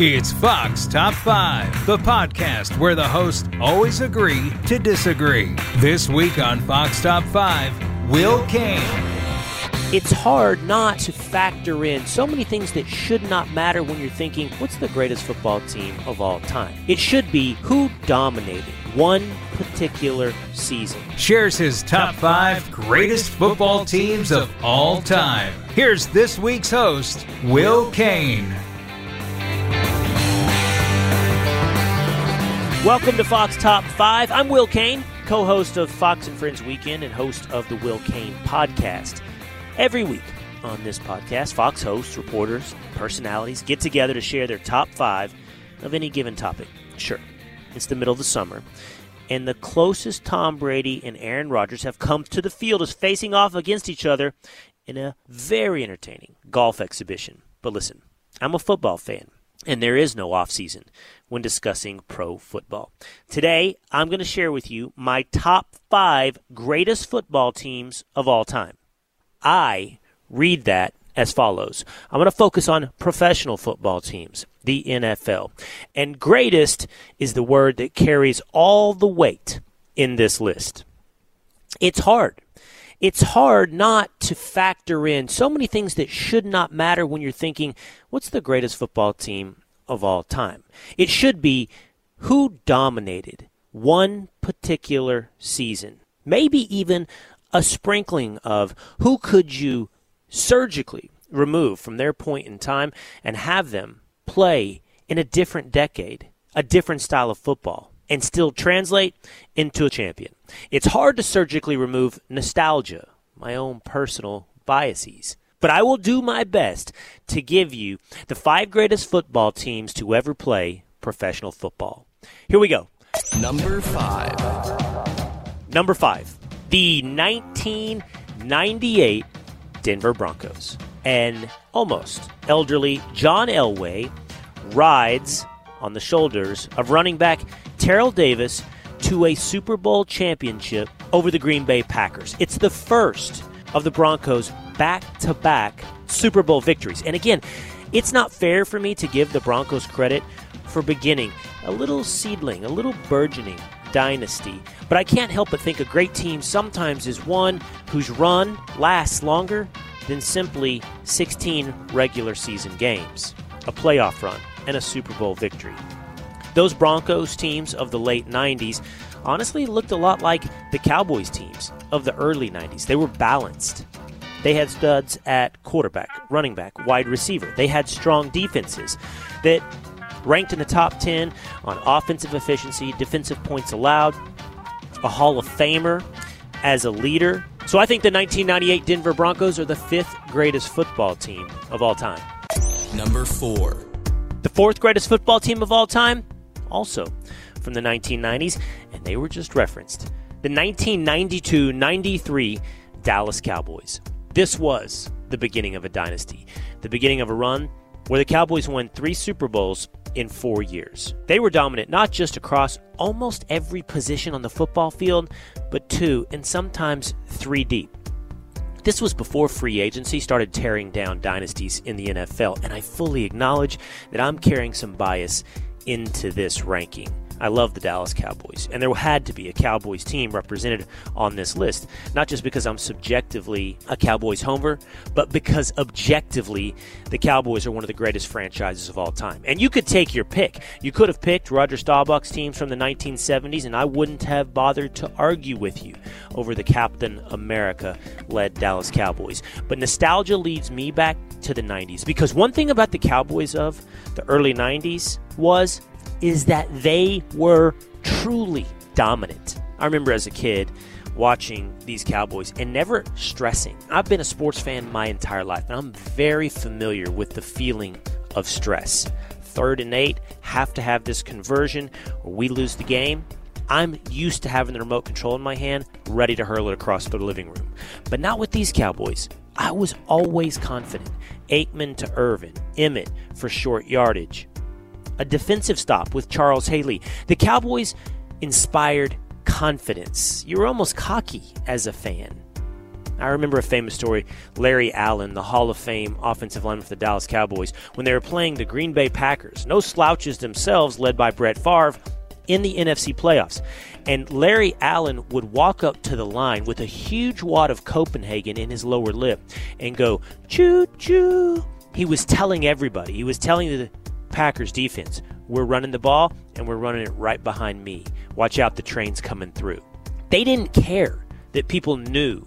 It's Fox Top 5, the podcast where the hosts always agree to disagree. This week on Fox Top 5, Will Cain. It's hard not to factor in so many things that should not matter when you're thinking, what's the greatest football team of all time? It should be who dominated one particular season. Shares his top five greatest football teams of all time. Here's this week's host, Will Cain. Welcome to Fox Top 5. I'm Will Cain, co host of Fox and Friends Weekend and host of the Will Cain podcast. Every week on this podcast, Fox hosts, reporters, personalities get together to share their top five of any given topic. Sure, it's the middle of the summer, and the closest Tom Brady and Aaron Rodgers have come to the field is facing off against each other in a very entertaining golf exhibition. But listen, I'm a football fan, and there is no off season when discussing pro football. Today, I'm going to share with you my top five greatest football teams of all time. I read that as follows I'm going to focus on professional football teams, the NFL. And greatest is the word that carries all the weight in this list. It's hard. It's hard not to factor in so many things that should not matter when you're thinking, what's the greatest football team of all time. It should be who dominated one particular season. Maybe even a sprinkling of who could you surgically remove from their point in time and have them play in a different decade, a different style of football, and still translate into a champion. It's hard to surgically remove nostalgia, my own personal biases. But I will do my best to give you the five greatest football teams to ever play professional football. Here we go. Number five. Number five, the 1998 Denver Broncos. And almost elderly John Elway rides on the shoulders of running back Terrell Davis to a Super Bowl championship over the Green Bay Packers. It's the first of the Broncos back to back Super Bowl victories. And again, it's not fair for me to give the Broncos credit for beginning a little seedling, a little burgeoning dynasty. But I can't help but think a great team sometimes is one whose run lasts longer than simply 16 regular season games, a playoff run, and a Super Bowl victory. Those Broncos teams of the late 90s honestly looked a lot like the Cowboys teams of the early 90s. They were balanced. They had studs at quarterback, running back, wide receiver. They had strong defenses that ranked in the top 10 on offensive efficiency, defensive points allowed, a Hall of Famer as a leader. So I think the 1998 Denver Broncos are the fifth greatest football team of all time. Number four. The fourth greatest football team of all time, also from the 1990s, and they were just referenced. The 1992 93 Dallas Cowboys. This was the beginning of a dynasty, the beginning of a run where the Cowboys won three Super Bowls in four years. They were dominant not just across almost every position on the football field, but two and sometimes three deep. This was before free agency started tearing down dynasties in the NFL, and I fully acknowledge that I'm carrying some bias into this ranking. I love the Dallas Cowboys, and there had to be a Cowboys team represented on this list, not just because I'm subjectively a Cowboys homer, but because objectively the Cowboys are one of the greatest franchises of all time. And you could take your pick. You could have picked Roger Staubach's teams from the 1970s, and I wouldn't have bothered to argue with you over the Captain America led Dallas Cowboys. But nostalgia leads me back to the 90s because one thing about the Cowboys of the early 90s was is that they were truly dominant. I remember as a kid watching these Cowboys and never stressing. I've been a sports fan my entire life, and I'm very familiar with the feeling of stress. Third and eight, have to have this conversion, or we lose the game. I'm used to having the remote control in my hand, ready to hurl it across the living room. But not with these Cowboys. I was always confident. Aikman to Irvin, Emmitt for short yardage, a defensive stop with Charles Haley. The Cowboys inspired confidence. You were almost cocky as a fan. I remember a famous story Larry Allen, the Hall of Fame offensive lineman for the Dallas Cowboys, when they were playing the Green Bay Packers. No slouches themselves, led by Brett Favre, in the NFC playoffs. And Larry Allen would walk up to the line with a huge wad of Copenhagen in his lower lip and go, choo choo. He was telling everybody, he was telling the Packers defense, we're running the ball and we're running it right behind me. Watch out, the train's coming through. They didn't care that people knew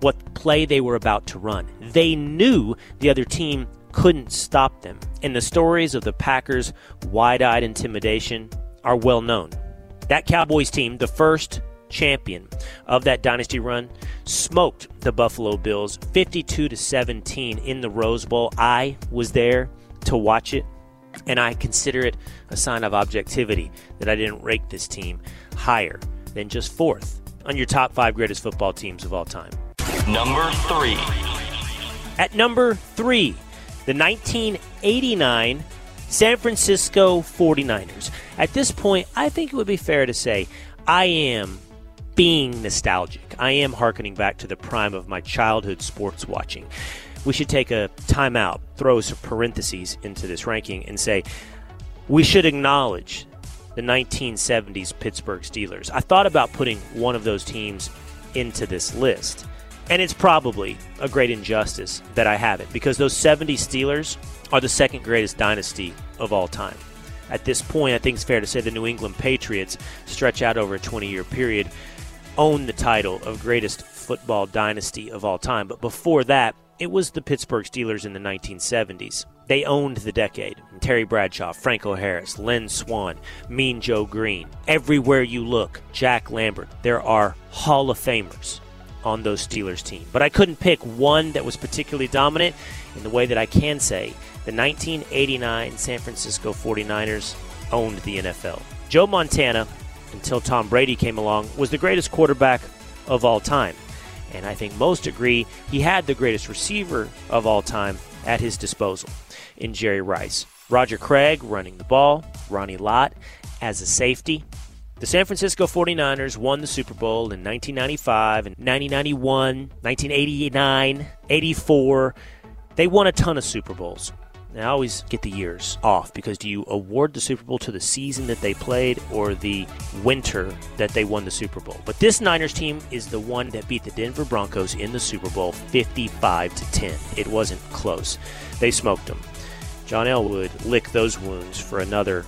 what play they were about to run. They knew the other team couldn't stop them. And the stories of the Packers' wide eyed intimidation are well known. That Cowboys team, the first champion of that dynasty run, smoked the Buffalo Bills 52 to 17 in the Rose Bowl. I was there to watch it, and I consider it a sign of objectivity that I didn't rate this team higher than just fourth on your top five greatest football teams of all time. Number three. At number three, the 1989 San Francisco 49ers. At this point, I think it would be fair to say I am being nostalgic. I am harkening back to the prime of my childhood sports watching. We should take a timeout, throw some parentheses into this ranking, and say we should acknowledge the 1970s Pittsburgh Steelers. I thought about putting one of those teams into this list. And it's probably a great injustice that I haven't because those 70 Steelers are the second greatest dynasty of all time. At this point, I think it's fair to say the New England Patriots stretch out over a 20 year period, own the title of greatest football dynasty of all time. But before that, it was the Pittsburgh Steelers in the 1970s. They owned the decade. Terry Bradshaw, Franco Harris, Lynn Swann, Mean Joe Greene. Everywhere you look, Jack Lambert. There are Hall of Famers on those Steelers team. But I couldn't pick one that was particularly dominant in the way that I can say the 1989 San Francisco 49ers owned the NFL. Joe Montana, until Tom Brady came along, was the greatest quarterback of all time. And I think most agree he had the greatest receiver of all time at his disposal in Jerry Rice. Roger Craig running the ball, Ronnie Lott as a safety, the San Francisco 49ers won the Super Bowl in 1995 and 1991, 1989, 84. They won a ton of Super Bowls. Now, I always get the years off because do you award the Super Bowl to the season that they played or the winter that they won the Super Bowl? But this Niners team is the one that beat the Denver Broncos in the Super Bowl 55 to 10. It wasn't close. They smoked them. John Elway licked those wounds for another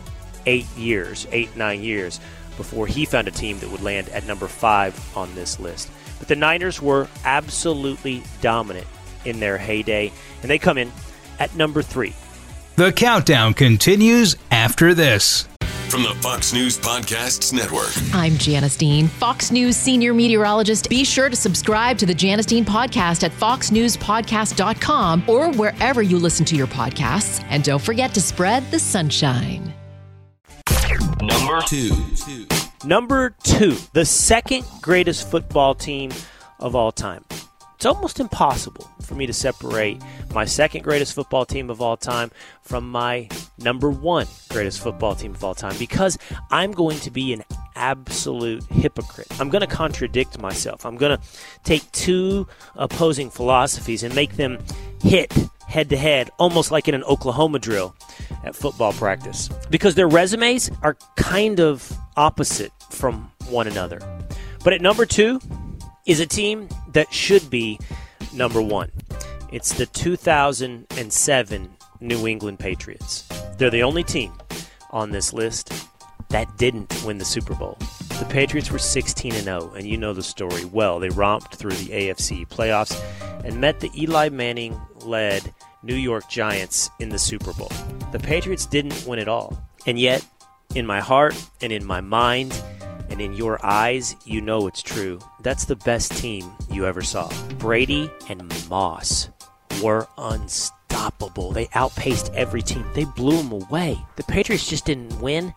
eight years, eight, nine years before he found a team that would land at number five on this list. But the Niners were absolutely dominant in their heyday, and they come in at number three. The countdown continues after this. From the Fox News Podcasts Network. I'm Janice Dean, Fox News senior meteorologist. Be sure to subscribe to the Janice Dean podcast at foxnewspodcast.com or wherever you listen to your podcasts. And don't forget to spread the sunshine. Number two. Number two, the second greatest football team of all time. It's almost impossible for me to separate my second greatest football team of all time from my number one greatest football team of all time because I'm going to be an absolute hypocrite. I'm going to contradict myself. I'm going to take two opposing philosophies and make them hit head to head, almost like in an Oklahoma drill at football practice, because their resumes are kind of opposite from one another. But at number two is a team that should be number one. It's the 2007 New England Patriots. They're the only team on this list that didn't win the Super Bowl. The Patriots were 16 and 0, and you know the story well. They romped through the AFC playoffs and met the Eli Manning led New York Giants in the Super Bowl. The Patriots didn't win it all. And yet, in my heart and in my mind and in your eyes, you know it's true. That's the best team you ever saw. Brady and Moss were unstoppable. They outpaced every team. They blew them away. The Patriots just didn't win.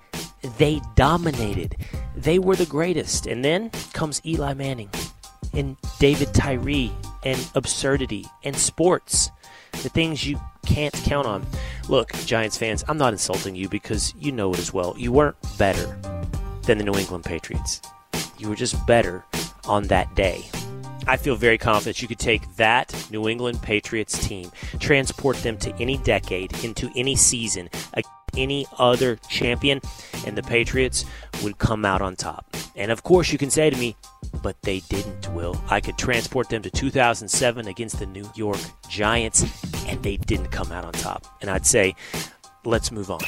They dominated. They were the greatest. And then comes Eli Manning and David Tyree and absurdity and sports. The things you can't count on. Look, Giants fans, I'm not insulting you because you know it as well. You weren't better than the New England Patriots. You were just better on that day. I feel very confident you could take that New England Patriots team, transport them to any decade, into any season, any other champion, and the Patriots would come out on top. And of course, you can say to me, but they didn't, Will. I could transport them to 2007 against the New York Giants, and they didn't come out on top. And I'd say, let's move on.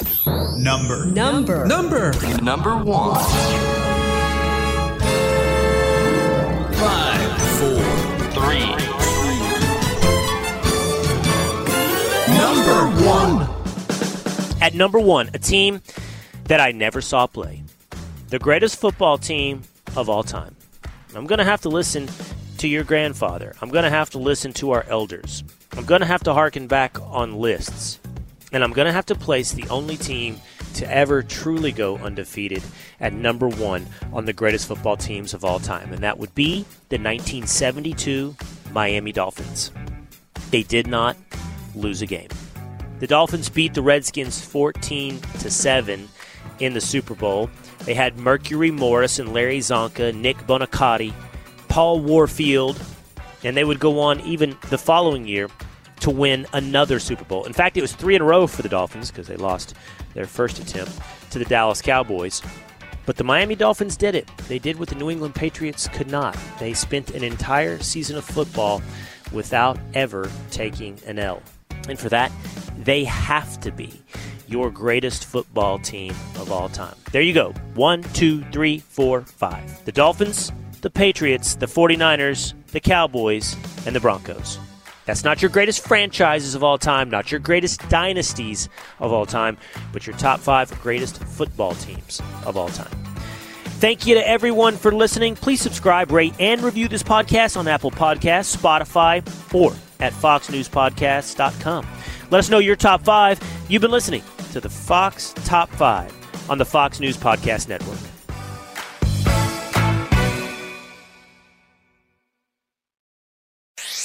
Number. Number. Number. Number one. Five. Four. Three. Number one. At number one, a team that I never saw play. The greatest football team of all time. I'm going to have to listen to your grandfather. I'm going to have to listen to our elders. I'm going to have to harken back on lists. And I'm going to have to place the only team to ever truly go undefeated at number one on the greatest football teams of all time. And that would be the 1972 Miami Dolphins. They did not lose a game. The Dolphins beat the Redskins 14 to 7 in the Super Bowl. They had Mercury Morris and Larry Csonka, Nick Buoniconti, Paul Warfield, and they would go on even the following year to win another Super Bowl. In fact, it was three in a row for the Dolphins because they lost their first attempt to the Dallas Cowboys. But the Miami Dolphins did it. They did what the New England Patriots could not. They spent an entire season of football without ever taking an L. And for that, they have to be your greatest football team of all time. There you go. One, two, three, four, five. The Dolphins, the Patriots, the 49ers, the Cowboys, and the Broncos. That's not your greatest franchises of all time, not your greatest dynasties of all time, but your top five greatest football teams of all time. Thank you to everyone for listening. Please subscribe, rate, and review this podcast on Apple Podcasts, Spotify, or at foxnewspodcasts.com. Let us know your top five. You've been listening to the Fox Top 5 on the Fox News Podcast Network.